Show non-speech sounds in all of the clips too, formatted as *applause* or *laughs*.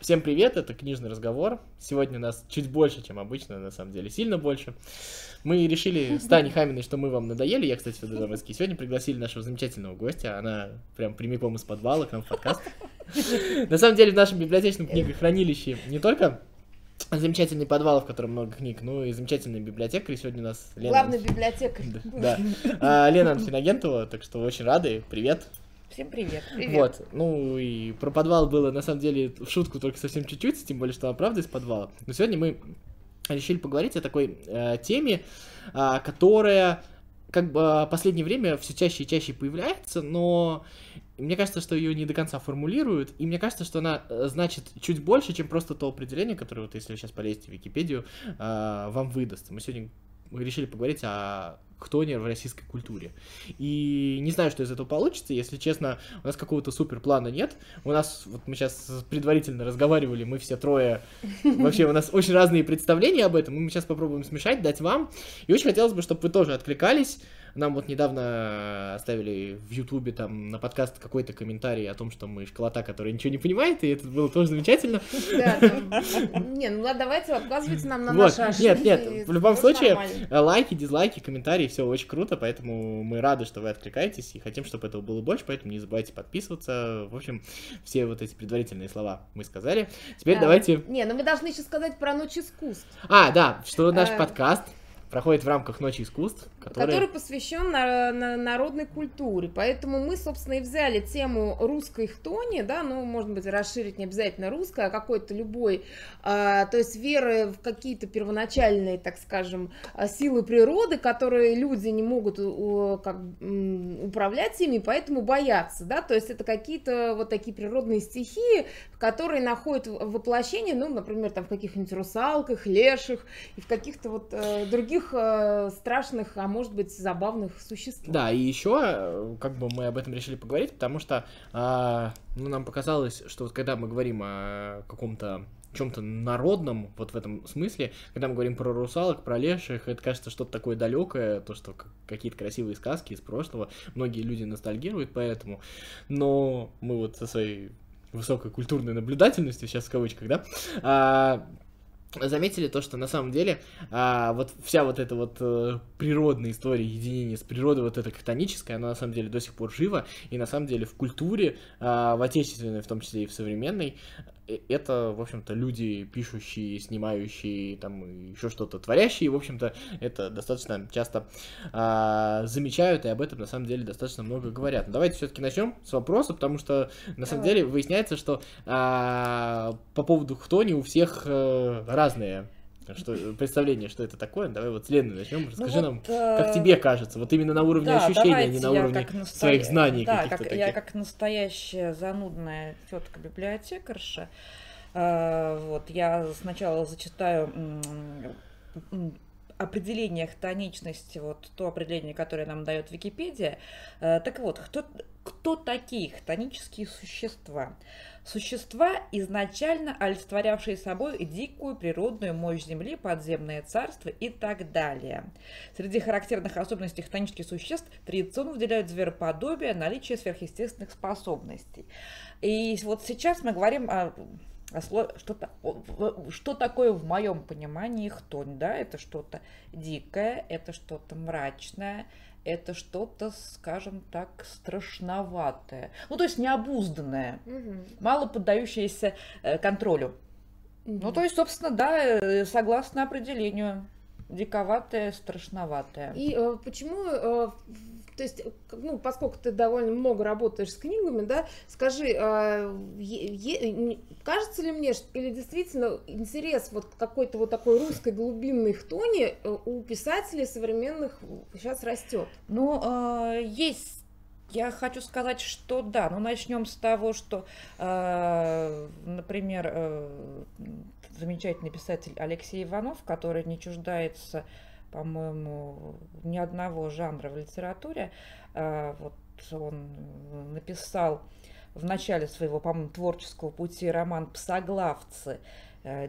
Всем привет, это книжный разговор. Сегодня нас чуть больше, чем обычно, на самом деле, сильно больше. Мы решили *laughs* с Таней Хаминой, что мы вам надоели. Я, кстати, Федор Замыцкий. Сегодня пригласили нашего замечательного гостя. Она прям прямиком из подвала к нам в подкаст. *laughs* На самом деле, в нашем библиотечном книгохранилище не только замечательный подвал, в котором много книг, ну и замечательный библиотекарь. Сегодня у нас Лена... Главный библиотекарь. Да. А, Лена Анфинагентова, так что очень рады. Привет. Всем привет. привет. Вот, ну и про подвал было на самом деле в шутку только совсем чуть-чуть, тем более, что она правда из подвала. Но сегодня мы решили поговорить о такой э, теме, э, которая как бы в последнее время все чаще и чаще появляется, но мне кажется, что ее не до конца формулируют, и мне кажется, что она э, значит чуть больше, чем просто то определение, которое вот если вы сейчас полезете в Википедию, э, вам выдаст. Мы сегодня решили поговорить о хтоне в российской культуре. И не знаю, что из этого получится. Если честно, у нас какого-то супер плана нет. У нас, вот мы сейчас предварительно разговаривали, мы все трое, вообще у нас очень разные представления об этом. Мы сейчас попробуем смешать, дать вам. И очень хотелось бы, чтобы вы тоже откликались нам вот недавно оставили в Ютубе там на подкаст какой-то комментарий о том, что мы школота, которая ничего не понимает, и это было тоже замечательно. Да, не, ну ладно, давайте отказывайте нам на наши ошибки. Нет, нет, в любом случае, лайки, дизлайки, комментарии, все очень круто, поэтому мы рады, что вы откликаетесь и хотим, чтобы этого было больше, поэтому не забывайте подписываться. В общем, все вот эти предварительные слова мы сказали. Теперь давайте... Не, ну мы должны еще сказать про Ночь искусств. А, да, что наш э, подкаст проходит в рамках Ночи искусств, который, который посвящен на, на, народной культуре. Поэтому мы, собственно, и взяли тему русской хтони, да, ну, может быть, расширить не обязательно русская, а какой-то любой, а, то есть веры в какие-то первоначальные, так скажем, а, силы природы, которые люди не могут у, как, управлять ими, поэтому боятся, да, то есть это какие-то вот такие природные стихии, которые находят воплощение, ну, например, там в каких-нибудь русалках, леших и в каких-то вот э, других э, страшных, а может быть, забавных существах. Да, и еще, э, как бы мы об этом решили поговорить, потому что, э, ну, нам показалось, что вот когда мы говорим о каком-то чем-то народном, вот в этом смысле, когда мы говорим про русалок, про леших, это кажется что-то такое далекое, то, что какие-то красивые сказки из прошлого, многие люди ностальгируют поэтому, но мы вот со своей высокой культурной наблюдательностью, сейчас в кавычках, да, а, заметили то, что на самом деле а, вот вся вот эта вот а, природная история единения с природой, вот эта катоническая, она на самом деле до сих пор жива, и на самом деле в культуре, а, в отечественной, в том числе и в современной, Э, это, в общем-то, люди, пишущие, снимающие, там, еще что-то творящие, в общем-то, это достаточно часто а, замечают, и об этом, на самом деле, достаточно много говорят. Но давайте все-таки начнем с вопроса, потому что, на самом деле, выясняется, что а, по поводу хтони у всех а, разные что, представление, что это такое. Давай вот с Лены начнем. Ну Расскажи ну, нам, вот, э... как тебе кажется, вот именно на уровне да, ощущения, а не на уровне насто... своих знаний да, как, таких. Я как настоящая занудная тетка-библиотекарша, э, вот, я сначала зачитаю определение хтоничности, вот то определение, которое нам дает Википедия. Э, так вот, кто, кто такие хтонические существа? Существа, изначально олицетворявшие собой дикую природную мощь Земли, подземное царство и так далее. Среди характерных особенностей хтонических существ традиционно выделяют звероподобие, наличие сверхъестественных способностей. И вот сейчас мы говорим о что, что такое в моем понимании хтонь, да, это что-то дикое, это что-то мрачное, это что-то, скажем так, страшноватое. Ну, то есть необузданное, угу. мало поддающееся э, контролю. Угу. Ну, то есть, собственно, да, э, согласно определению, диковатое, страшноватое. И э, почему э, то есть, ну, поскольку ты довольно много работаешь с книгами, да, скажи, э, е, кажется ли мне, что, или действительно интерес вот какой-то вот такой русской глубинной хтони э, у писателей современных сейчас растет? Ну, э, есть я хочу сказать, что да. Ну, начнем с того, что, э, например, э, замечательный писатель Алексей Иванов, который не чуждается по-моему, ни одного жанра в литературе. А, вот он написал в начале своего, по-моему, творческого пути роман «Псоглавцы»,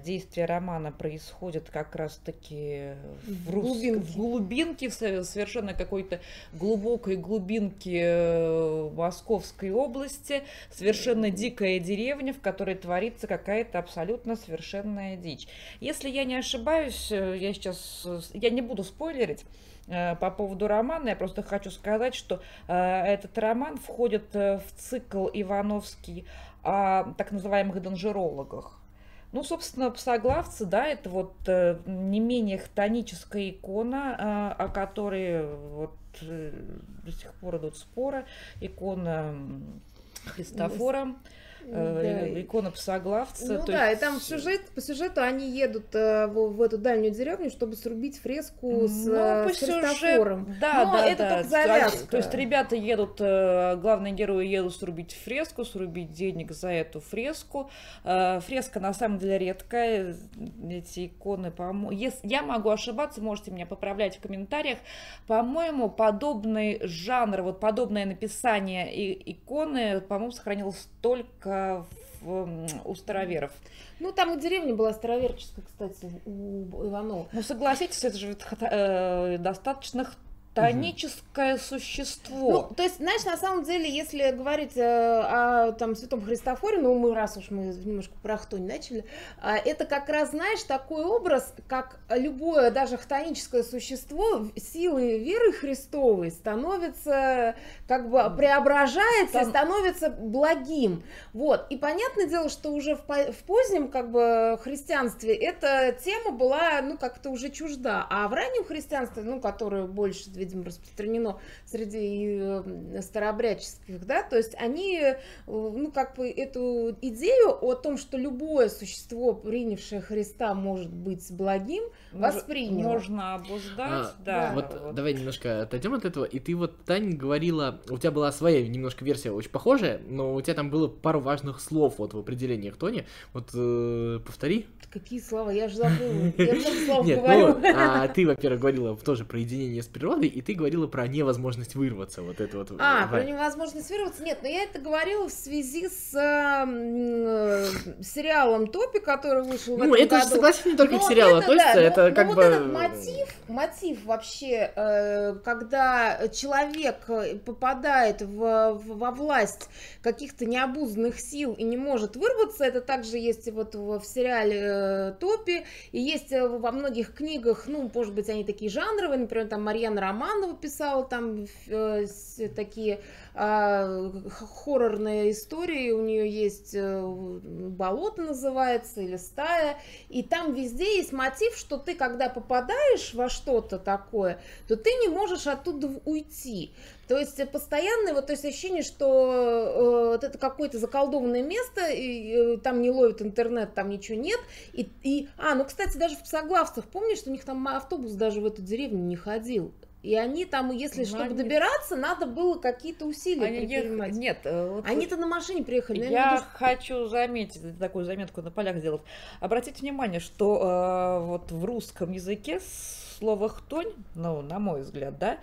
действие романа происходит как раз-таки в, рус- глубинке. в глубинке, в со- совершенно какой-то глубокой глубинке э, Московской области, совершенно дикая деревня, в которой творится какая-то абсолютно совершенная дичь. Если я не ошибаюсь, э, я сейчас, э, я не буду спойлерить, э, по поводу романа. Я просто хочу сказать, что э, этот роман входит э, в цикл Ивановский о так называемых донжерологах. Ну, собственно, псоглавцы, да, это вот э, не менее хтоническая икона, э, о которой вот э, до сих пор идут споры. Икона Христофора, э, Да, и- икона псоглавца. Ну да, есть, и там сюжет, по сюжету они едут э, в, в эту дальнюю деревню, чтобы срубить фреску с, Ну, э, по с сюжету- Христофором. Да, Но да, это да. только завязка. То есть ребята едут, э, главные герои едут срубить фреску, срубить денег за эту фреску. Э, Фреска на самом деле редкая. Эти иконы, по-моему... ес- Я могу ошибаться, можете меня поправлять в комментариях. По-моему, подобный жанр, вот подобное написание и- иконы, по-моему, сохранилось только в, м, у староверов. Ну, там и деревня была староверческая, кстати, у Иванова. Ну, согласитесь, это же э, достаточно хтоническое существо. Ну, то есть, знаешь, на самом деле, если говорить э, о там Святом Христофоре, ну, мы раз уж мы немножко про хтонь начали, а, это как раз, знаешь, такой образ, как любое даже хтоническое существо силой веры Христовой становится, как бы преображается и Стан- становится благим. Вот. И понятное дело, что уже в, по- в позднем, как бы, христианстве эта тема была, ну, как-то уже чужда. А в раннем христианстве, ну, которое больше, видимо, распространено среди э, старообрядческих, да, то есть они, э, ну, как бы эту идею о том, что любое существо, принявшее Христа, может быть благим, Мож- восприняло. Можно обуздать, А, да. Вот, давай немножко отойдем от этого. И ты вот, Таня, говорила, у тебя была своя немножко версия очень похожая, но у тебя там было пару важных слов вот в определениях Тони. Вот э, повтори. Какие слова? Я же забыла. Я много слов Нет, говорю. ну, а ты, во-первых, говорила тоже про единение с природой, и ты говорила про невозможность вырваться. Вот это вот. А, про невозможность вырваться? Нет, но я это говорила в связи с э, м, э, сериалом Топи, который вышел в Ну, этом это же, году. согласись, не только к Но сериалу это, относится, да, это но- как но бы... вот этот мотив, мотив вообще, э, когда человек э, попадает в, в- во власть каких-то необузданных сил и не может вырваться, это также есть и вот в, в сериале э, Топи, и есть э, во многих книгах, ну, может быть, они такие жанровые, например, там Марьяна Романова писала там э, с- такие х- хоррорные истории, у нее есть э, болото называется или стая, и там везде есть мотив, что ты, когда попадаешь во что-то такое, то ты не можешь оттуда уйти. То есть э, постоянное вот то есть ощущение, что э, это какое-то заколдованное место, и э, там не ловит интернет, там ничего нет. И, и, а, ну, кстати, даже в Псоглавцах, помнишь, у них там автобус даже в эту деревню не ходил. И они там, если Ну, чтобы они- добираться, надо было какие-то усилия Они предпринимать. ех- Нет, э, вот Они-то на машине приехали. но я виду, хочу заметить, такую заметку на полях сделать. Обратите внимание, что э, вот в русском языке слово «хтонь», ну, на мой взгляд, да,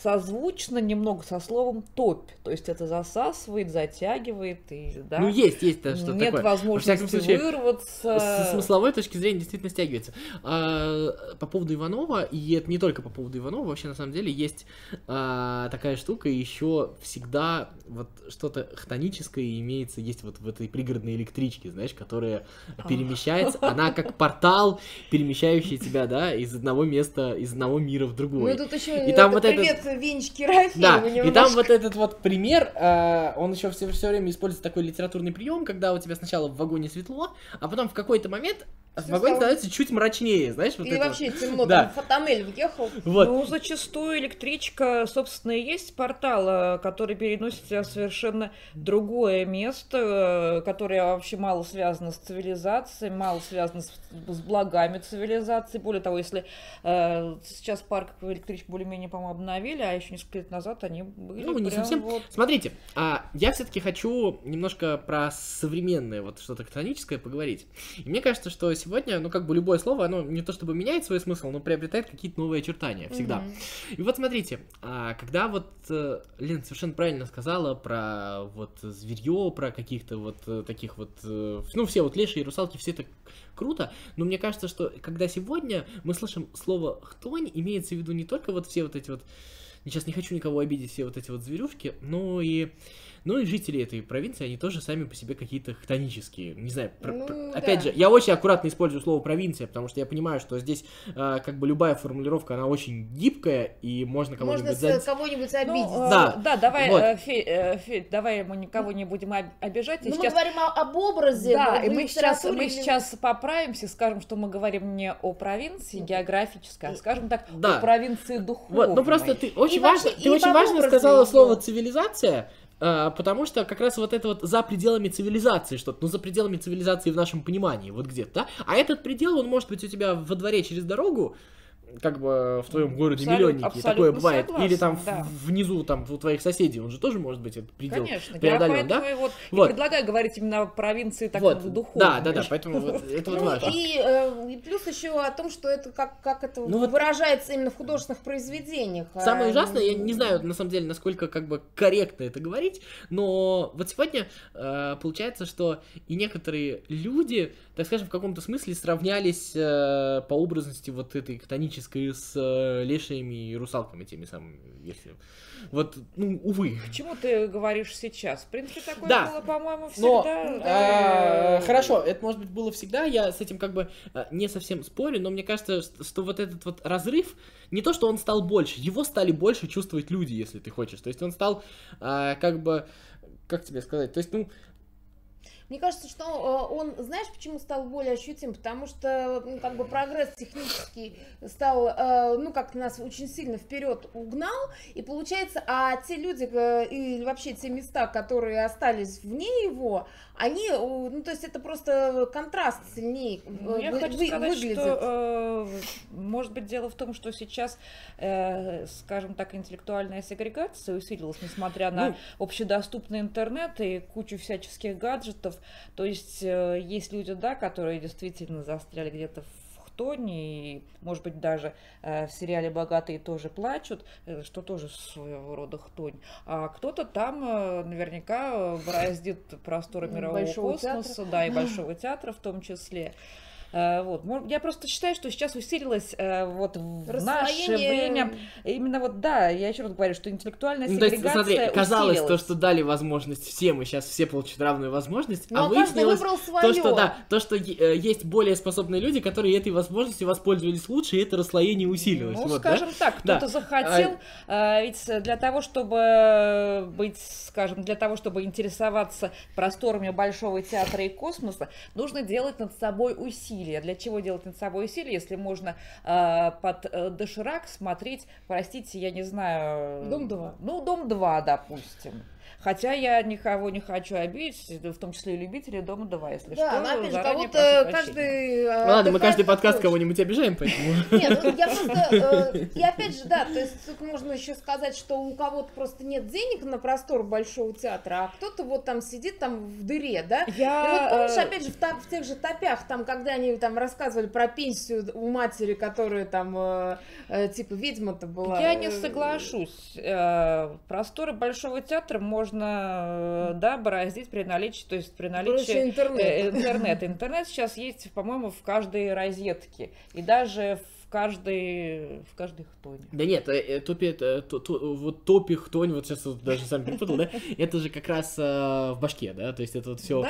созвучно немного со словом «топь». То есть это засасывает, затягивает, и, да, Ну, есть, есть да, что нет такое. возможности случае, вырваться. С смысловой точки зрения действительно стягивается. А, по поводу Иванова, и это не только по поводу Иванова, вообще на самом деле есть а, такая штука, еще всегда вот что-то хтоническое имеется, есть вот в этой пригородной электричке, знаешь, которая А. перемещается, она как портал, перемещающий тебя, да, из одного места, из одного мира в Ну, другой. тут еще И там вот этот- Венечке Рафееву Да, и там немножко. вот этот вот пример, э, он еще все, все время использует такой литературный прием, когда у тебя сначала в вагоне светло, а потом в какой-то момент в Всё вагоне стало- становится чуть мрачнее, знаешь, вот И это вот. вообще темно, Да. там фотоннель въехал. Вот. Ну, зачастую электричка, собственно, и есть портал, э, который переносит тебя в совершенно другое место, э, которое вообще мало связано с цивилизацией, мало связано с, с благами цивилизации. Более того, если э, сейчас парк электричек более-менее, по-моему, обновили, а еще несколько лет назад они были Ну, не совсем. вот- Смотрите, а я все-таки хочу немножко про современное вот что-то хтоническое поговорить. И мне кажется, что сегодня, ну, как бы любое слово, оно не то чтобы меняет свой смысл, но приобретает какие-то новые очертания всегда. Мгм. И вот смотрите, а, когда вот э, Лен совершенно правильно сказала про вот зверье, про каких-то вот э, таких вот, э, ну, все вот лешие и русалки, все это круто, но мне кажется, что когда сегодня мы слышим слово «хтонь», имеется в виду не только вот все вот эти вот, сейчас не хочу никого обидеть, все вот эти вот зверюшки, но и ну и жители этой провинции, они тоже сами по себе какие-то хтонические. Не знаю, про- Ну, про- да. опять же, я очень аккуратно использую слово провинция, потому что я понимаю, что здесь э, как бы любая формулировка, она очень гибкая, и можно кого-нибудь Можно задеть. кого-нибудь Ну, обидеть. э, Да. да, давай, Вот. э, Фе- э, Федь, давай мы никого не будем об- обижать. Ну, мы сейчас говорим о- об образе. Да, и мы сейчас, мы сейчас поправимся, скажем, что мы говорим не о провинции географической, а, скажем так, Да. о провинции духовной. Вот, ну просто ты очень И важно, вообще, ты очень важно сказала слово цивилизация, потому что как раз вот это вот за пределами цивилизации что-то, ну за пределами цивилизации в нашем понимании, вот где-то, да? А этот предел, он может быть у тебя во дворе через дорогу, как бы в твоем городе Абсолют- миллионники, абсолютно такое бывает, согласна, или там да. внизу, там у твоих соседей, он же тоже может быть этот предел Конечно, преодолен, да? и вот, и Вот. предлагаю говорить именно о провинции так Вот, духовной. да, да, да, поэтому вот *laughs* это вот Ну, важно. и, э, и плюс еще о том, что это как, как это Ну выражается именно в художественных произведениях. Самое а, ужасное, я не знаю, на самом деле, насколько как бы корректно это говорить, но вот сегодня э, получается, что и некоторые люди, так скажем, в каком-то смысле сравнялись э, по образности вот этой хтонической с э, лешими и русалками теми самыми, если... Вот, ну, увы. К чему ты говоришь сейчас? В принципе, такое Да. было, по-моему, Но, всегда. э, хорошо, это может быть было всегда, я с этим как бы э, не совсем спорю, но мне кажется, что, что вот этот вот разрыв, не то, что он стал больше, его стали больше чувствовать люди, если ты хочешь, то есть он стал э, как бы, как тебе сказать, то есть, ну, Мне кажется, что э, он, знаешь, почему стал более ощутим? Потому что, ну, как бы прогресс технический стал, э, ну, как нас очень сильно вперед угнал, и получается, а те люди э, и вообще те места, которые остались вне его, они, ну, то есть это просто контраст сильнее Ну, я вы- хочу вы- сказать, выглядит. что, э, может быть, дело в том, что сейчас, э, скажем так, интеллектуальная сегрегация усилилась, несмотря на Ну. общедоступный интернет и кучу всяческих гаджетов. То есть э, есть люди, да, которые действительно застряли где-то в хтоне, и, может быть, даже э, в сериале «Богатые тоже плачут», э, что тоже своего рода хтонь. А кто-то там э, наверняка э, бороздит просторы мирового Большого космоса, да, и Большого театра в том числе. Э, Вот. Я просто считаю, что сейчас усилилась э, вот в наше Расслоение- время именно вот, да, я еще раз говорю, что интеллектуальная ну, то есть, смотри, казалось то, усилилась. что дали возможность всем, и сейчас все получат равную возможность, Ну, а а выяснилось, выбрал то, свое. что, да, то, что э, есть более способные люди, которые этой возможностью воспользовались лучше, и это расслоение усилилось. Ну, вот, да? скажем так, Да. кто-то захотел, а, ведь для того, чтобы быть, скажем, для того, чтобы интересоваться просторами Большого театра и космоса, нужно делать над собой усилия. Для чего делать над собой усилия, если можно а, под э, доширак смотреть, простите, я не знаю... «Дом-2». Ну, Дом-2, допустим. Хотя я никого не хочу обидеть, в том числе и любителей Дома 2, если Да, что. но опять же, кого-то каждый... э, Ну ладно, мы каждый подкаст кого-нибудь обижаем, поэтому... *laughs* Нет, ну я просто, э, и опять же, да, то есть тут можно еще сказать, что у кого-то просто нет денег на простор Большого театра, а кто-то вот там сидит там в дыре, да? И Я, вот помнишь, э, опять же, в, тех же топях, там, когда они там рассказывали про пенсию у матери, которая там, э, э, типа, ведьма-то была. Я не э, соглашусь. Э, Просторы Большого театра можно, э, да, бороздить при наличии, то есть при наличии интернет. э, интернета. Интернет сейчас есть, по-моему, в каждой розетке и даже в каждой, в каждой хтоне. Да нет, э, э, топи, то- вот топи, хтонь, вот сейчас вот даже сам перепутал, да, это же как раз э, в башке, да, то есть это вот все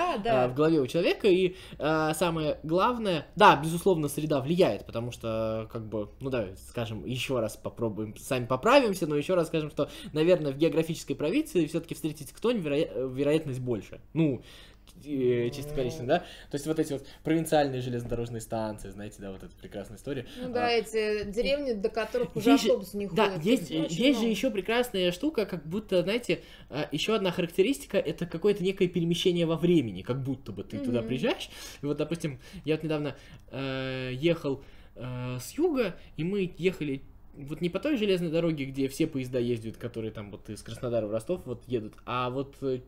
в голове у человека, и э, самое главное, да, безусловно, среда влияет, потому что, как бы, ну да, скажем, еще раз попробуем, сами поправимся, но еще раз скажем, что, наверное, в географической провинции все-таки встретить веро- вероятность больше, ну, э, чисто количественно, да, то есть вот эти вот провинциальные железнодорожные станции, знаете, да, вот эта прекрасная история. Ну да, А, эти деревни, до которых уже Есть же- автобус не Да, ходит. есть, Очень есть же еще прекрасная штука, как будто, знаете, еще одна характеристика это какое-то некое перемещение во времени, как будто бы ты туда приезжаешь. И вот, допустим, я вот недавно э, ехал э, с юга, и мы ехали вот не по той железной дороге, где все поезда ездят, которые там вот из Краснодара в Ростов вот едут, а вот э,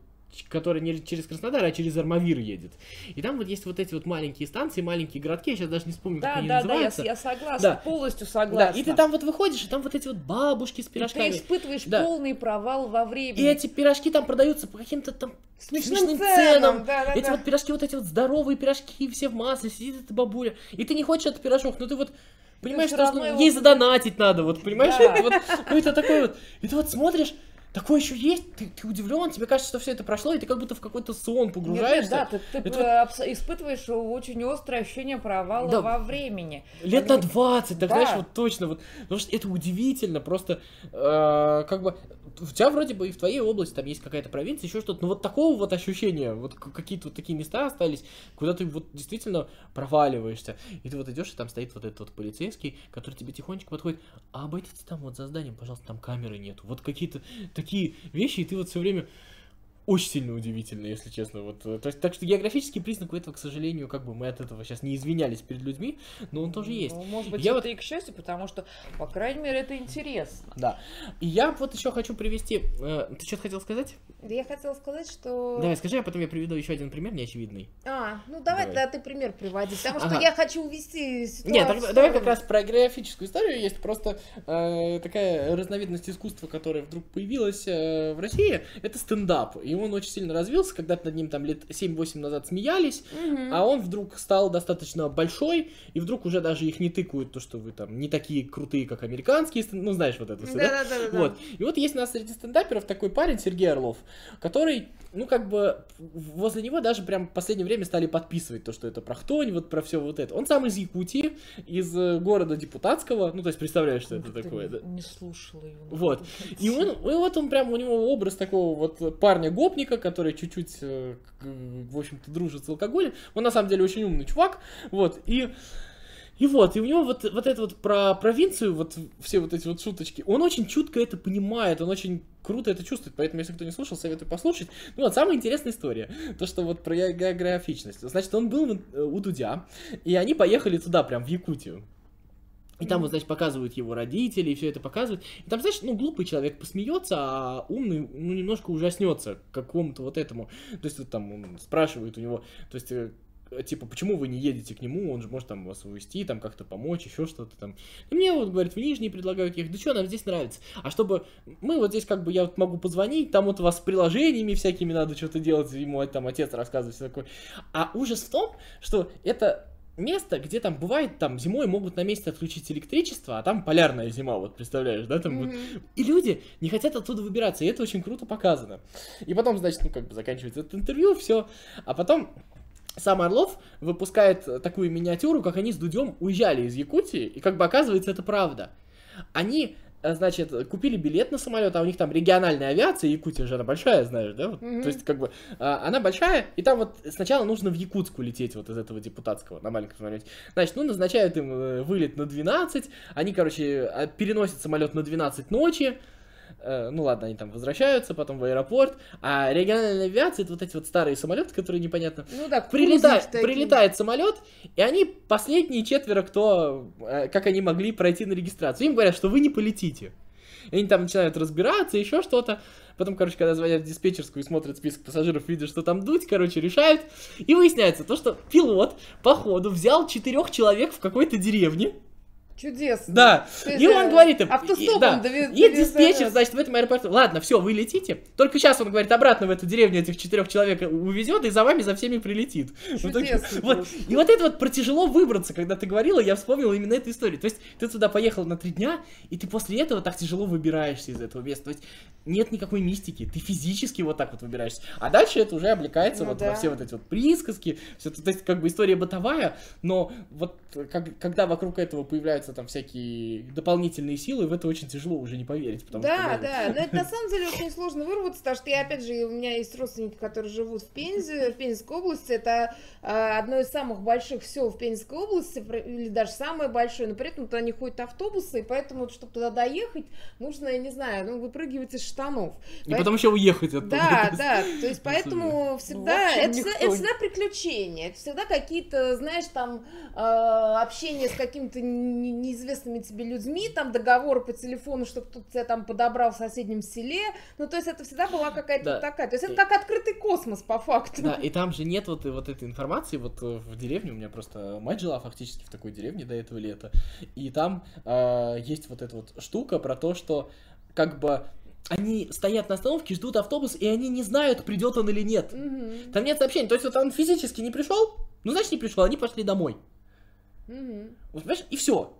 который не через Краснодар, а через Армавир едет. И там вот есть вот эти вот маленькие станции, маленькие городки, я сейчас даже не вспомню, Да, как они да, да, я, называются. я согласна, Да. полностью Да, согласна. и ты там вот выходишь, и там вот эти вот бабушки с И пирожками. ты испытываешь Да. полный провал во времени. И эти пирожки там продаются по каким-то там Смешным, смешным ценам, ценам. да, да, Эти да. вот пирожки, вот эти вот здоровые пирожки, все в масле, сидит эта бабуля. И ты не хочешь этот пирожок, но ты вот понимаешь, что ну, его ей задонатить надо, вот, понимаешь? Да. Вот какой-то такой вот. И ты вот смотришь, такое еще есть, ты, ты удивлен, тебе кажется, что все это прошло, и ты как будто в какой-то сон Нет, погружаешься. нет, да, ты, ты Это э, испытываешь очень острое ощущение провала Да. во времени. Лет на 20, так Да. знаешь, вот точно, вот, потому что это удивительно, просто, э, как бы, у тебя вроде бы и в твоей области там есть какая-то провинция, еще что-то, но вот такого вот ощущения, вот какие-то вот такие места остались, куда ты вот действительно проваливаешься, и ты вот идешь, и там стоит вот этот вот полицейский, который тебе тихонечко подходит, а обойдите там вот за зданием, пожалуйста, там камеры нету, вот какие-то такие вещи, и ты вот все время очень сильно удивительно, если честно. Вот, э, то есть, так что географический признак у этого, к сожалению, как бы мы от этого сейчас не извинялись перед людьми, но он тоже есть. Ну, может быть, Я это вот- и к счастью, потому что, по крайней мере, это интересно. Да. И я вот еще хочу привести. э, ты что-то хотел сказать? Да я хотела сказать, что... Давай, скажи, а потом я приведу еще один пример неочевидный. А, ну давай, Давай. да, ты пример приводи, потому что Ага. я хочу увести ситуацию. Нет, тогда- давай как раз про географическую историю. Есть просто э, такая разновидность искусства, которая вдруг появилась э, в России. Это стендап. И он очень сильно развился. Когда-то над ним там лет 7-8 назад смеялись. Мгм. А он вдруг стал достаточно большой, и вдруг уже даже их не тыкают, то, что вы там не такие крутые, как американские, ну знаешь вот это все, да? Вот. И вот есть у нас среди стендаперов такой парень, Сергей Орлов, который, ну, как бы, возле него даже прям в последнее время стали подписывать то, что это про Хтонь, вот про все вот это. Он сам из Якутии, из э, города Депутатского, ну, то есть представляешь, что это Как-то такое, да? Не слушала его. Вот. И он, и вот он прям, у него образ такого вот парня-гопника, который чуть-чуть, э, к- в общем-то, дружит с алкоголем. Он на самом деле очень умный чувак, вот, и... И вот, и у него вот, вот это вот про провинцию, вот все вот эти вот шуточки, он очень чутко это понимает, он очень круто это чувствует, поэтому, если кто не слушал, советую послушать. Ну вот, самая интересная история, то, что вот про географичность. Значит, он был э, у Дудя, и они поехали туда, прям в Якутию. И там, вот, значит, показывают его родители, и все это показывают. И там, знаешь, ну, глупый человек посмеется, а умный, ну, немножко ужаснется какому-то вот этому. То есть, вот там он спрашивает у него, то есть, э, типа, почему вы не едете к нему, он же может там вас увезти, там как-то помочь, еще что-то там. И мне вот, говорит, в Нижний предлагают ехать, да что, нам здесь нравится. А чтобы, мы вот здесь как бы, я вот могу позвонить, там вот у вас с приложениями всякими надо что-то делать, ему там отец рассказывает все такое. А ужас в том, что это место, где там бывает, там зимой могут на месте отключить электричество, а там полярная зима, вот представляешь, да, там вот. Мгм. И люди не хотят оттуда выбираться, и это очень круто показано. И потом, значит, ну как бы заканчивается это интервью, все, а потом сам Орлов выпускает такую миниатюру, как они с Дудем уезжали из Якутии, и как бы оказывается это правда. Они, значит, купили билет на самолет, а у них там региональная авиация, Якутия же она большая, знаешь, да? Вот, Мгм. То есть, как бы, а, она большая, и там вот сначала нужно в Якутск улететь вот из этого депутатского на маленьком самолете. Значит, ну, назначают им э, вылет на 12, они, короче, а, переносят самолет на 12 ночи, Э, ну ладно, они там возвращаются, потом в аэропорт, а региональная авиация это вот эти вот старые самолеты, которые непонятно. Ну да, Прилетает, прилетает самолет, и они последние четверо, кто, э, как они могли пройти на регистрацию. Им говорят, что вы не полетите. И они там начинают разбираться, еще что-то. Потом, короче, когда звонят в диспетчерскую и смотрят список пассажиров, видят, что там дуть, короче, решают. И выясняется то, что пилот, походу, взял четырех человек в какой-то деревне. Чудесно. Да. Есть, И он говорит им, автостопом и- да, довез- и диспетчер, значит, в этом аэропорту, ладно, все, вы летите, только сейчас он говорит, обратно в эту деревню этих четырех человек увезет и за вами, за всеми прилетит. Чудесно вот, просто. и вот это вот про тяжело выбраться, когда ты говорила, я вспомнила именно эту историю. То есть ты туда поехал на три дня, и ты после этого так тяжело выбираешься из этого места. То есть нет никакой мистики, ты физически вот так вот выбираешься. А дальше это уже облекается Ну вот да. во все вот эти вот присказки, все то есть как бы история бытовая, но вот как- когда вокруг этого появляются там всякие дополнительные силы, в это очень тяжело уже не поверить. Потому Да, что, ну, да, но это на самом деле очень сложно вырваться, потому что я, опять же, у меня есть родственники, которые живут в Пензе, в Пензенской области, это а, одно из самых больших сел в Пензенской области, или даже самое большое, но при этом туда не ходят автобусы, и поэтому, чтобы туда доехать, нужно, я не знаю, ну, выпрыгивать из штанов. И потом еще уехать оттуда. Да, да, то есть *laughs* поэтому всегда, это, всегда, это всегда приключения, это всегда какие-то, знаешь, там, э, общение с какими-то не- неизвестными тебе людьми, там договоры по телефону, чтобы кто-то тебя там подобрал в соседнем селе. Ну, то есть это всегда была какая-то Да. такая. То есть это И- как открытый космос, по факту. Да, и там же нет вот, вот этой информации, вот э, в деревне, у меня просто мать жила фактически в такой деревне до этого лета, и там э, есть вот эта вот штука про то, что как бы они стоят на остановке, ждут автобус, и они не знают, придет он или нет. Мгм. Там нет сообщений, то есть вот он физически не пришел, ну значит не пришел, они пошли домой. Мгм. Вот, понимаешь, и все.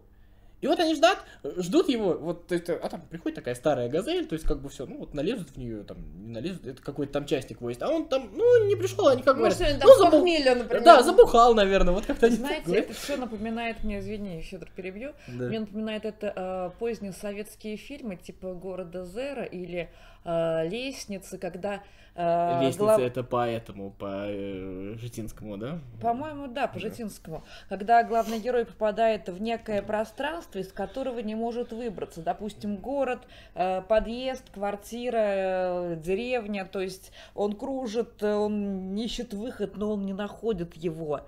И вот они ждут, ждут его, вот, то есть, а там приходит такая старая газель, то есть, как бы все, ну, вот налезут в нее, там, не налезут, это какой-то там частник возит, а он там, ну, не пришел, они как Ну, говорят, ну, забу- похмелья, например. Да, забухал, наверное, вот как-то они Знаете, это все напоминает мне, извини, Федор, перебью. Да. Мне напоминает это э, поздние советские фильмы типа «Города Зера» или э, «Лестницы», когда... э, Лестница глав- это по этому, по э, Житинскому, да? По-моему, да, по Да. Житинскому. Когда главный герой попадает в некое пространство, из которого не может выбраться. Допустим, город, э, подъезд, квартира, э, деревня. То есть он кружит, э, он ищет выход, но он не находит его.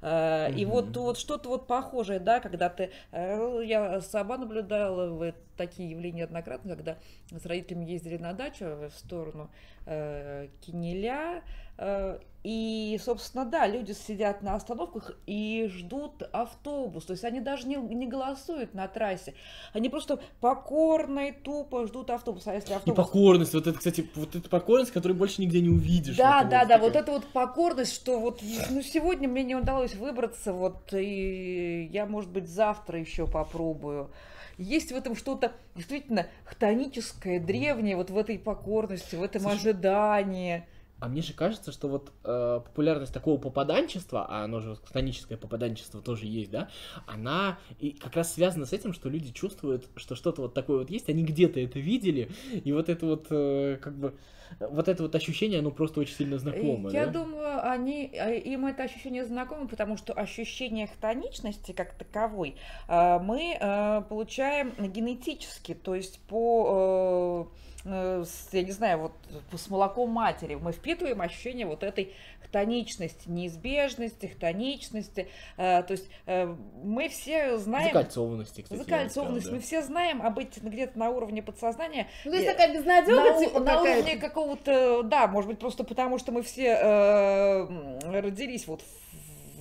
Э, И Мгм. вот, вот что-то вот похожее, да, когда ты... э, Я сама наблюдала в такие явления неоднократно, когда с родителями ездили на дачу в сторону э, Кинеля, э, и, собственно, да, люди сидят на остановках и ждут автобус. То есть они даже не, не голосуют на трассе. Они просто покорно и тупо ждут автобус. А если И автобус... покорность, вот это, кстати, вот эта покорность, которую больше нигде не увидишь. Да, Вот да, да, такая. вот эта вот покорность, что вот ну, сегодня мне не удалось выбраться, вот и я, может быть, завтра еще попробую. Есть в этом что-то действительно хтоническое, древнее, вот в этой покорности, в этом Слушай, ожидании. А мне же кажется, что вот э, популярность такого попаданчества, а оно же хтоническое попаданчество тоже есть, да, она и как раз связана с этим, что люди чувствуют, что что-то вот такое вот есть, они где-то это видели, и вот это вот э, как бы вот это вот ощущение, оно просто очень сильно знакомо, Я да? думаю, они, а, им это ощущение знакомо, потому что ощущение хтоничности как таковой а, мы а, получаем генетически, то есть по, э, я не знаю, вот с молоком матери мы впитываем ощущение вот этой хтоничности, неизбежности, хтоничности. А, То есть э, мы все знаем... Закольцованности, кстати. Закольцованность. сказал, Мы все знаем об этих где-то на уровне подсознания, Ну, то есть такая на, безнадега, у- типа, на уровне какого-то, да, может быть, просто потому, что мы все э, родились вот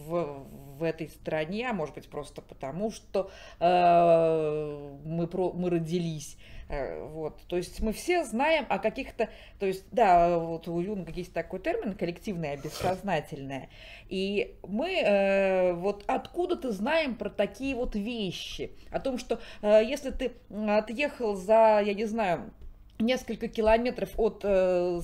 в, в этой стране, а может быть, просто потому, что э, мы, про, мы родились. Э, Вот, то есть мы все знаем о каких-то, то есть, да, вот у Юнга есть такой термин коллективное бессознательное, и мы э, вот откуда-то знаем про такие вот вещи, о том, что э, если ты отъехал за, я не знаю, несколько километров от э,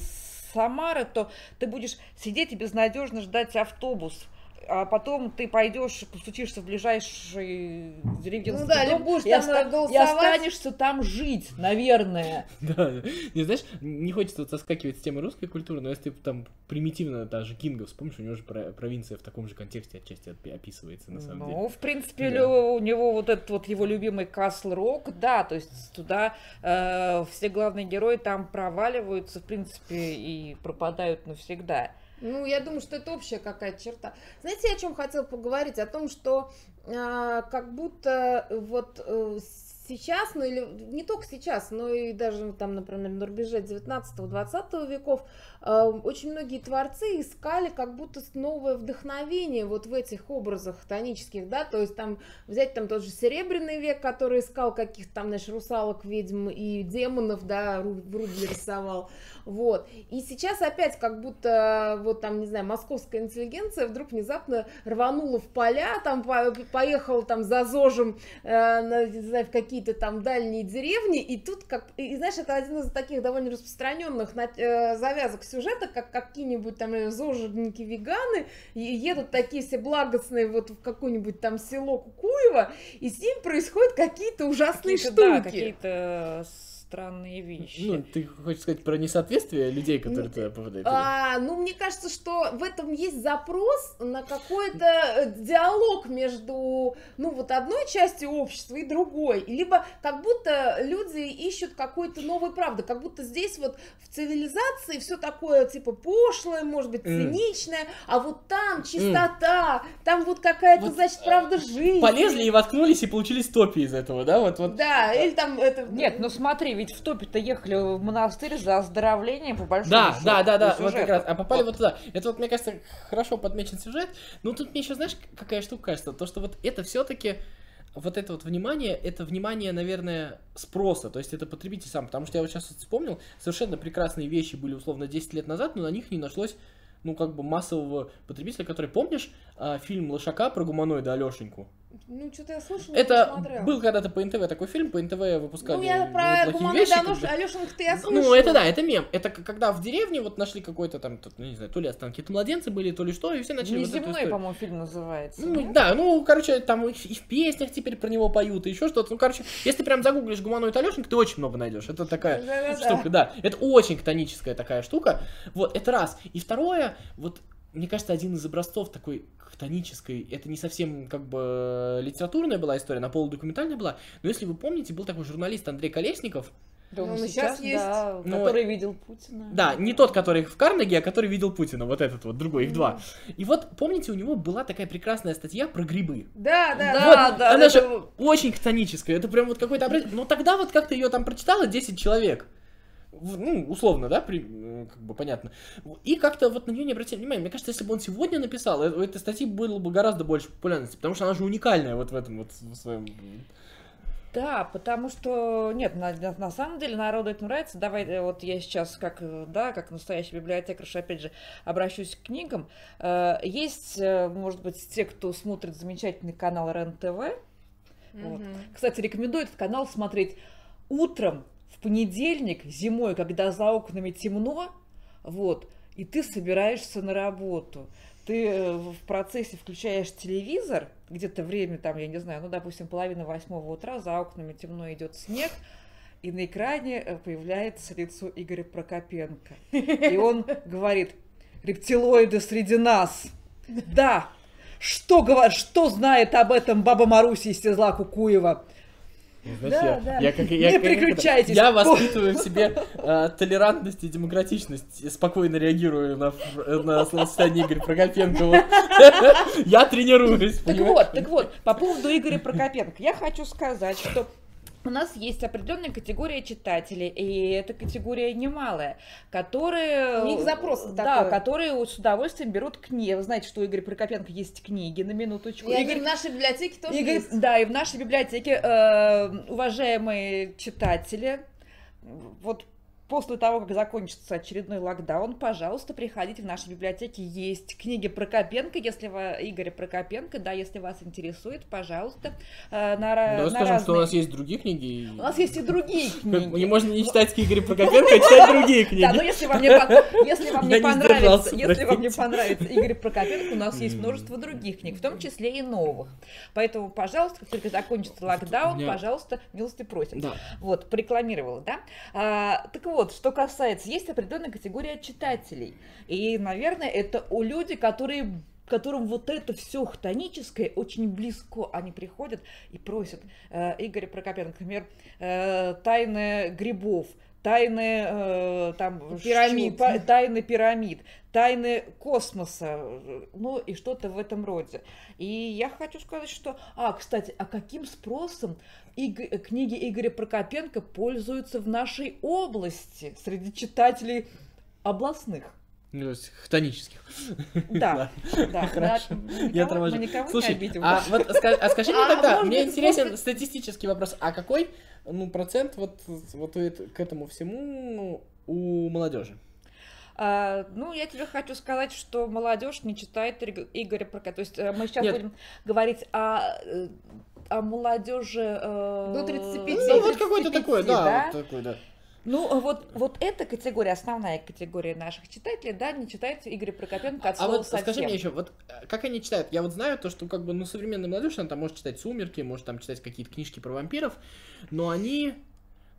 Самары, то ты будешь сидеть и безнадежно ждать автобус. А потом ты пойдешь, постучишься в ближайший деревенский Ну да, дом будешь и, там оста- и останешься там жить, наверное. Да, не знаешь, не хочется вот соскакивать с темы русской культуры, но если ты там примитивно даже Кинга вспомнишь, у него же про- провинция в таком же контексте отчасти опи- описывается на самом деле. Ну, в принципе, у него вот этот вот его любимый Касл Рок, да, то есть туда э, все главные герои там проваливаются, в принципе, и пропадают навсегда. Ну, я думаю, что это общая какая-то черта. Знаете, я о чем хотела поговорить? О том, что а, как будто вот э, сейчас, ну или не только сейчас, но и даже там, например, на рубеже 19-20 веков, а, очень многие творцы искали как будто новое вдохновение вот в этих образах тонических, да, то есть там взять там тот же Серебряный век, который искал каких-то там, знаешь, русалок, ведьм и демонов, да, Ру- Врубель рисовал, вот. И сейчас опять как будто вот там, не знаю, московская интеллигенция вдруг внезапно рванула в поля, там по- поехала там за ЗОЖем, э, не знаю, в какие-то там дальние деревни, и тут как, и, знаешь, это один из таких довольно распространенных э, завязок сюжета, как какие-нибудь там э, зожники-веганы, и едут такие все благостные вот в какое-нибудь там село Кукуево, и с ним происходят какие-то ужасные Какие-то, да, штуки. какие-то странные вещи. Ну, ты хочешь сказать про несоответствие людей, которые туда попадают? А, ну, мне кажется, что в этом есть запрос на какой-то э, диалог между, ну, вот одной частью общества и другой. Либо как будто люди ищут какой-то новой правды, как будто здесь вот в цивилизации все такое, типа, пошлое, может быть, циничное, а вот там чистота, там вот какая-то, Вот, значит, правда жизни. Полезли и воткнулись, и получились топи из этого, да? Вот, вот. Да, или там это... Нет, ну смотри, ведь в топе-то ехали в монастырь за оздоровлением по большому Да, счету, да, да, да, вот как раз. А попали вот туда. Это вот, мне кажется, хорошо подмечен сюжет. Но тут мне еще, знаешь, какая штука кажется? То, что вот это все-таки вот это вот внимание, это внимание, наверное, спроса, то есть это потребитель сам, потому что я вот сейчас вот вспомнил, совершенно прекрасные вещи были условно 10 лет назад, но на них не нашлось, ну, как бы массового потребителя, который, помнишь, а, фильм Лошака про гуманоида Алешеньку? Ну, что-то я слышала, Это был когда-то по НТВ такой фильм, по НТВ выпускали Ну, я ну, про бы. Алешенька-то я слышала. Ну, это да, это мем. Это когда в деревне вот нашли какой-то там, ну, не знаю, то ли останки, то младенцы были, то ли что, и все начали вот Неземной, историю. по-моему, фильм называется. Ну, нет? да, ну, короче, там и в, песнях теперь про него поют, и еще что-то. Ну, короче, если ты прям загуглишь гуманоид Алешенька, ты очень много найдешь. Это такая Да-да-да. штука, да. Это очень хтоническая такая штука. Вот, это раз. И второе, вот, мне кажется, один из образцов такой хтонической, это не совсем как бы литературная была история, на полудокументальная была, но если вы помните, был такой журналист Андрей Колесников, Да, он Ну, ну, сейчас, щас есть. да, Ну, который видел Путина. Да, не тот, который в Карнеге, а который видел Путина, вот этот вот, другой, их два. И вот, помните, у него была такая прекрасная статья про грибы. Да, да, Да, Вот, да, она это же очень хтоническая, это прям вот какой-то образ... Но тогда вот как-то ее там прочитало 10 человек. Ну, условно, да, при- как бы понятно. И как-то вот на нее не обратили внимания. Мне кажется, если бы он сегодня написал, э, у этой статьи было бы гораздо больше популярности, потому что она же уникальная вот в этом вот в своем... Да, потому что, нет, на, на- самом деле народу это нравится. Давай, э, вот я сейчас, как, э, да, как настоящий библиотекарша, опять же, обращусь к книгам. Есть, может быть, те, кто смотрит замечательный канал РЕН-ТВ. Вот. Мгм. Кстати, рекомендую этот канал смотреть утром в понедельник, зимой, когда за окнами темно, вот, и ты собираешься на работу. Ты э, в процессе включаешь телевизор, где-то время там, я не знаю, ну, допустим, половина восьмого утра, за окнами темно идет снег, и на экране э, появляется лицо Игоря Прокопенко. И он говорит, рептилоиды среди нас. Да, что, что знает об этом баба Маруся из Сизла Кукуева? Знаешь, Да, я, да. я как, Не я, как это- переключайтесь. Я воспитываю в себе э, толерантность и демократичность, спокойно реагирую на, фр- на словосочетание Игоря Прокопенко. Вот. *laughs* Я тренируюсь. Так понимаешь? вот, так вот, по поводу Игоря Прокопенко. Я хочу сказать, что у нас есть определенная категория читателей, и эта категория немалая, которые... У них запрос Да, такой. которые с удовольствием берут книги. Вы знаете, что у Игоря Прокопенко есть книги, на минуточку. И они Игорь- в нашей библиотеке тоже Игорь- есть. Да, и в нашей библиотеке, э, уважаемые читатели, вот после того, как закончится очередной локдаун, пожалуйста, приходите в нашей библиотеке. Есть книги Прокопенко, если вы, Игоря Прокопенко, да, если вас интересует, пожалуйста, э, на, ра- Давай на скажем, что у разные- нас есть другие книги. У нас есть и другие *laughs* книги. Не можно не читать Игоря Прокопенко, а читать другие книги. Да, но если вам не, если вам понравится, если вам не понравится Игорь Прокопенко, у нас есть множество других книг, в том числе и новых. Поэтому, пожалуйста, как только закончится локдаун, пожалуйста, милости просим. Да. Вот, порекламировала, да? А, так вот, что касается, есть определенная категория читателей. И, наверное, это у люди, которые которым вот это все хтоническое очень близко, они приходят и просят э, Игоря Прокопенко, например, э, тайны грибов, тайны э, там Пирамид. па- тайны пирамид, тайны космоса, ну и что-то в этом роде. И я хочу сказать, что, а, кстати, а каким спросом Иг- э, книги Игоря Прокопенко пользуются в нашей области среди читателей областных? Ну, то есть хтонических. Да, да. Хорошо. Я никого- торможу. Слушай, обидим. а вот а скажи мне А, тогда, мне интересен статистический вопрос, а какой ну, процент вот, вот к этому всему у молодежи? А, ну, я тебе хочу сказать, что молодежь не читает Иг- Игоря Прокопенко. То есть э, мы сейчас Нет. будем говорить о, э, о молодежи э, До 35. Ну, вот какой-то 35, такой, да, вот такой, да. Ну, вот, вот эта категория, основная категория наших читателей, да, не читает Игоря Прокопенко от А слова вот совсем. скажи мне еще, вот э, как они читают? Я вот знаю то, что как бы, ну, современная молодежь, она там может читать «Сумерки», может там читать какие-то книжки про вампиров, но они,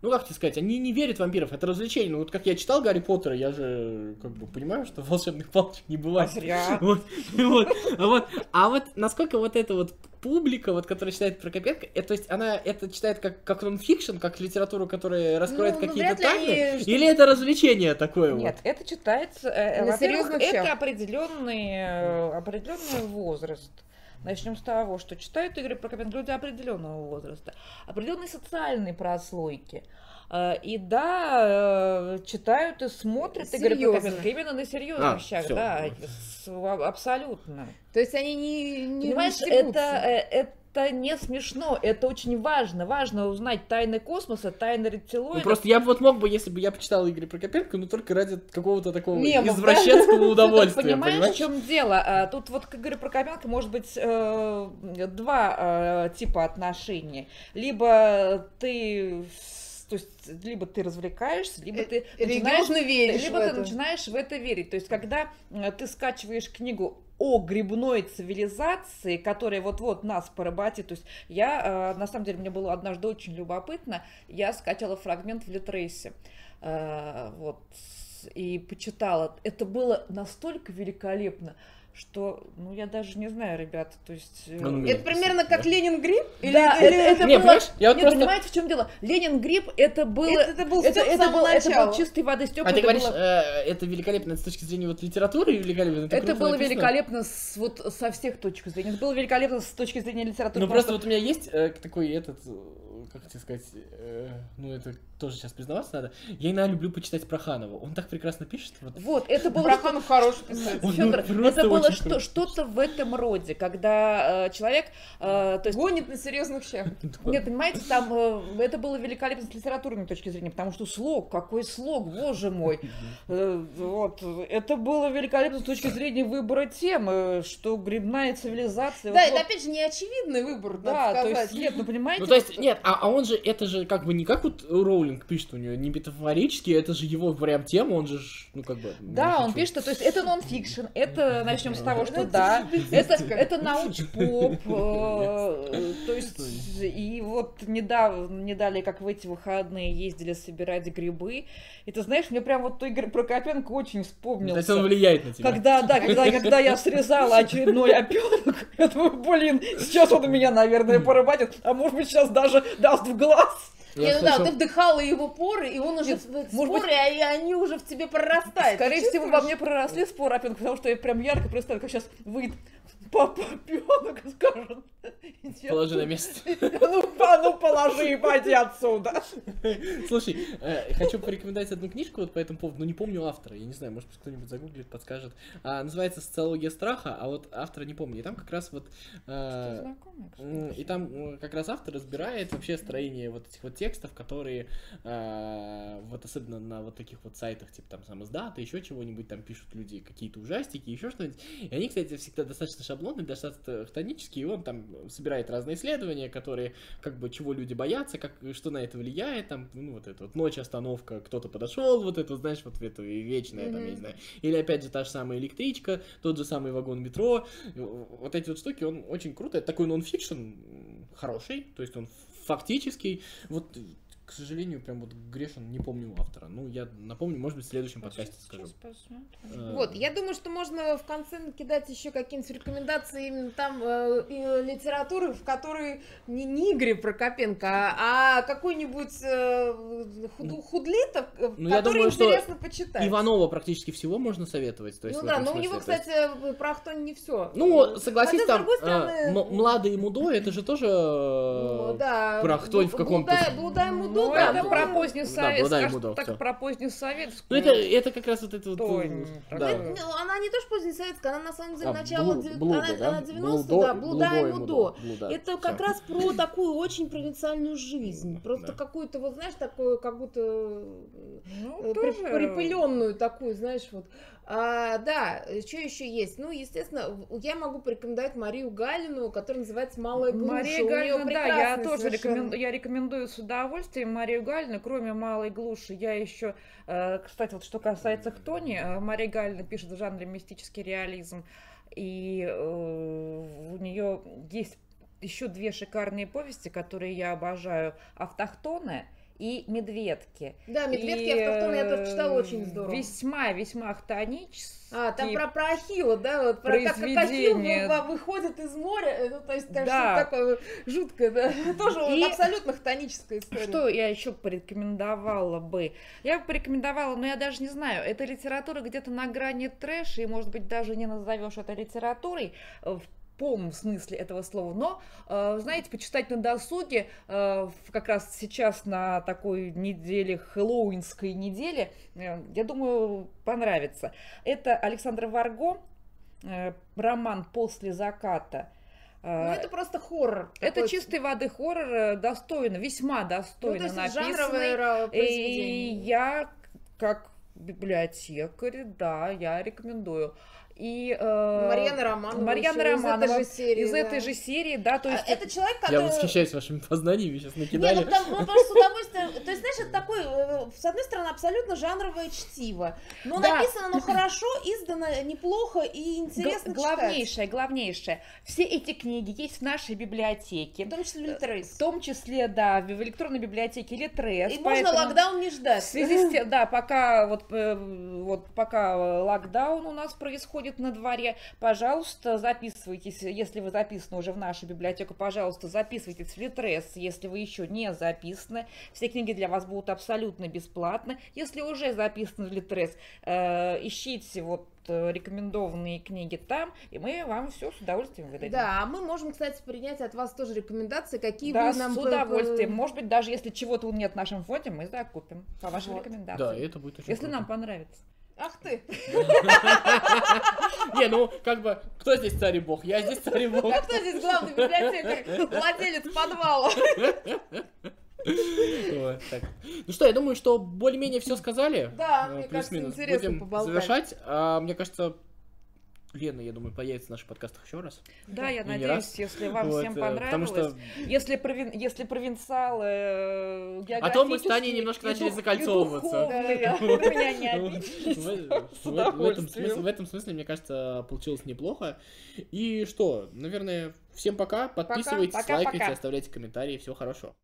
ну как тебе сказать, они не верят в вампиров, это развлечение. Ну вот как я читал Гарри Поттера, я же как бы понимаю, что волшебных палочек не бывает. А зря. Вот, вот, а вот, а вот насколько вот эта вот публика, вот, которая читает Прокопенко, это, то есть она это читает как, как нон-фикшн, как литературу, которая раскроет Ну, ну, какие-то тайны, они или это развлечение такое Нет, вот? это читается, э, во-первых, серьезных это щах. определенный, э, определенный возраст. Начнем с того, что читают Игорь Прокопенко люди определенного возраста, определенной социальной прослойки. Э, И да, э, читают и смотрят Игоря Серьезно. Прокопенко именно на серьезных А, щах, всё. да, с- а- абсолютно. То есть они не, не Понимаешь, не это, стебутся. э, это не смешно, это очень важно. Важно узнать тайны космоса, тайны Ну, рептилоидов. просто я бы вот мог бы, если бы я почитал Игоря Прокопенко, ну только ради какого-то такого Мемов, извращенского *laughs* Ты удовольствия, понимаешь, понимаешь? в чем дело? А, Тут вот к Игорю Прокопенко может быть э, два э, типа отношений. Либо ты, то есть, либо ты развлекаешься, либо ты начинаешь, веришь либо ты это. начинаешь в это верить. То есть, когда э, ты скачиваешь книгу о грибной цивилизации, которая вот-вот нас поработит. То есть я, э, на самом деле, мне было однажды очень любопытно, я скачала фрагмент в Литрейсе. Э, Вот, и почитала. Это было настолько великолепно, что, ну, я даже не знаю, ребята, то есть... э, Ну, Это примерно как Ленин Гриб? Или, да, или- это, это Не, было... понимаешь, я вот Нет, просто- понимаете, в чем дело? Ленин Гриб, это было... Это- это был это, это был, это был чистой воды Стёпа. А ты это говоришь, было- э, это великолепно с точки зрения вот литературы или великолепно? Это круто было написано? великолепно с, вот, со всех точек зрения. Это было великолепно с точки зрения литературы. Ну просто вот у меня есть э, такой этот, э, как тебе сказать, э, ну это тоже сейчас признаваться надо. Я иногда люблю почитать Проханова. Он так прекрасно пишет. Вот. Вот, это было... Проханов хороший *laughs* писатель. Ну, это было что, что-то в этом роде, когда э, человек, э, то есть Гонит на серьезных щах. *laughs* Нет, понимаете, там э, это было великолепно с литературной точки зрения, потому что слог, какой слог, боже мой. *laughs* Э, Вот, это было великолепно с точки зрения выбора темы, что грибная цивилизация. Да, вот- это опять же не очевидный выбор, да, то есть, нет, ну понимаете, Ну, то есть, вот- нет, а, а он же, это же как бы не как вот Роулинг пишет у нее, не метафорически, это же его прям тема, он же, ну, как бы... Да, он хочу. пишет, то есть это нон-фикшн, это начнем с того, что да, *laughs* это, это науч-поп, э, то есть и вот недавно, не далее, как в эти выходные ездили собирать грибы, и ты знаешь, мне прям вот Игорь Прокопенко очень То есть вспомнился. он влияет на тебя. Когда, да, когда, когда я срезала очередной опенок, я думаю, блин, сейчас он меня, наверное, *laughs* поработит, а может быть, сейчас даже даст в глаз. Я Не, ну да, ты вдыхала его поры, и он уже Нет, в- может споры, а и они уже в тебе прорастают. Скорее всего, во мне проросли споры опенка, потому что я прям ярко представляю, как сейчас выйдет папа опенок и скажет, «Иди Положи на оттуда». место. *laughs* Ну, а ну положи и пойди отсюда. Слушай, э, хочу порекомендовать одну книжку вот по этому поводу, но не помню автора, я не знаю, может быть кто-нибудь загуглит, подскажет. А, называется «Социология страха», а вот автора не помню. И там как раз вот... э, И там м, как раз автор разбирает вообще строение вот этих вот текстов, которые э, вот особенно на вот таких вот сайтах, типа там сам издата, еще чего-нибудь, там пишут люди какие-то ужастики, еще что-нибудь. И они, кстати, всегда достаточно шаблонные, достаточно хтонические, и он там собирает разные исследования, которые как бы чего люди боятся, как, что на это влияет, там, ну, вот это вот ночь, остановка, кто-то подошел, вот это, знаешь, вот это вечное, там, я не знаю. Или опять же та же самая электричка, тот же самый вагон метро. Вот эти вот штуки, он очень круто. Это такой нон-фикшн хороший, то есть он фактический. Вот, к сожалению, прям вот грешен, не помню автора. Ну, я напомню, может быть, в следующем подкасте скажу. Э, Вот, я думаю, что можно в конце накидать еще какие-нибудь рекомендации именно там э, литературы, в которой не, не Игорь Прокопенко, а, а какой-нибудь э, худ- худлитов, э, Ну, я который думаю, что интересно почитать. Иванова практически всего можно советовать. То есть, ну да, но у него, есть- кстати, про Ахтон не все. Ну, согласись, Хотя, с там другой э, стороны, М- Млада и Мудо, это же тоже... э, Ну, да. про Хтонь в каком-то- Блудая- Блудая Мудо, Ну, да, это ну, про поздний да, совет, Блудая скажем Мудо, так, про поздний совет. Ну, это, это как раз вот это вот... Э. Да. Ну, она не то, что позднесоветская, она на самом деле А, начало... Блуда, она, да? она 90 Блудо- да, Блуда и Мудо. Блуда, Это как раз про такую очень провинциальную жизнь. Просто Да. какую-то, вот знаешь, такую, как будто Ну, э, тоже- припыленную такую, знаешь, вот. А, да, что еще есть? Ну, естественно, я могу порекомендовать Марию Галину, которая называется «Малая груша». Мария Галина, да, я тоже совершенно- рекоменду- я рекомендую с удовольствием Марию Галину, кроме «Малой глуши». Я еще, э, кстати, вот что касается Хтони, э, Мария Галина пишет в жанре мистический реализм, и э, у нее есть еще две шикарные повести, которые я обожаю. «Автохтоны» и медведки. Да, медведки И, автохтоны я тоже читала, э, очень здорово. Весьма, весьма хтонические. А, там про, про Ахилла, да, вот про как, как Ахилл вы- выходит из моря, э, ну, то есть там Да. что-то такое жуткое, да, *laughs* тоже И абсолютно хтоническая история. Что я еще порекомендовала бы? Я бы порекомендовала, но я даже не знаю, это литература где-то на грани трэша, и, может быть, даже не назовешь это литературой э, в полном смысле этого слова, но, э, знаете, почитать на досуге, э, как раз сейчас на такой неделе, хэллоуинской неделе, э, я думаю, понравится. Это Александр Варго, роман «После заката». Ну, это просто хоррор. это такой. чистой воды хоррор, достойно, весьма ну, достойно то есть написанный. И я, как библиотекарь, да, я рекомендую. И э, Марьяна Романова. Марьяна еще Романова Из этой же серии. из да. этой же серии, да, то А, есть Это человек, Я который... восхищаюсь вашими познаниями, сейчас Не, накидали. ну там ну, просто с удовольствием. То есть, знаешь, это такой, э, с одной стороны, абсолютно жанровое чтиво. Но Да. написано оно хорошо, издано неплохо и интересно читать. главнейшее, главнейшее. Все эти книги есть в нашей В библиотеке. том числе в Литрейс. В том числе, да, в электронной библиотеке Литрес. И можно локдаун не В ждать. связи с тем, да, пока вот, э, вот пока э, локдаун у нас происходит на дворе, пожалуйста, записывайтесь, если вы записаны уже в нашу библиотеку, пожалуйста, записывайтесь в Литрес, если вы еще не записаны. Все книги для вас будут абсолютно бесплатно. Если уже записаны в Литрес, э, ищите вот э, рекомендованные книги там, и мы вам все с удовольствием выдадим. Да, а мы можем, кстати, принять от вас тоже рекомендации, какие Да, вы нам... с удовольствием. Может быть, даже если чего-то нет в нашем фонде, мы закупим по вашим Вот. рекомендациям. Да, это будет очень Если круто. нам понравится. Ах ты! *laughs* Не, ну, как бы, кто здесь царь и бог? Я здесь царь и бог. А кто здесь главный библиотекарь? Владелец подвала. Вот. Ну что, я думаю, что более-менее все сказали. Да, Э, мне кажется, интересно поболтать. завершать. А, мне кажется, Лена, я думаю, появится в наших подкастах еще раз. Да, я И надеюсь, если вам Вот, всем э, понравилось. Потому что Если, провин... если провинциалы э, А то мы с географические Таней немножко начали дух- закольцовываться. в- этом смысле- мне кажется, получилось неплохо. И что, наверное, всем пока. Подписывайтесь, лайкайте, оставляйте комментарии. Всего хорошего.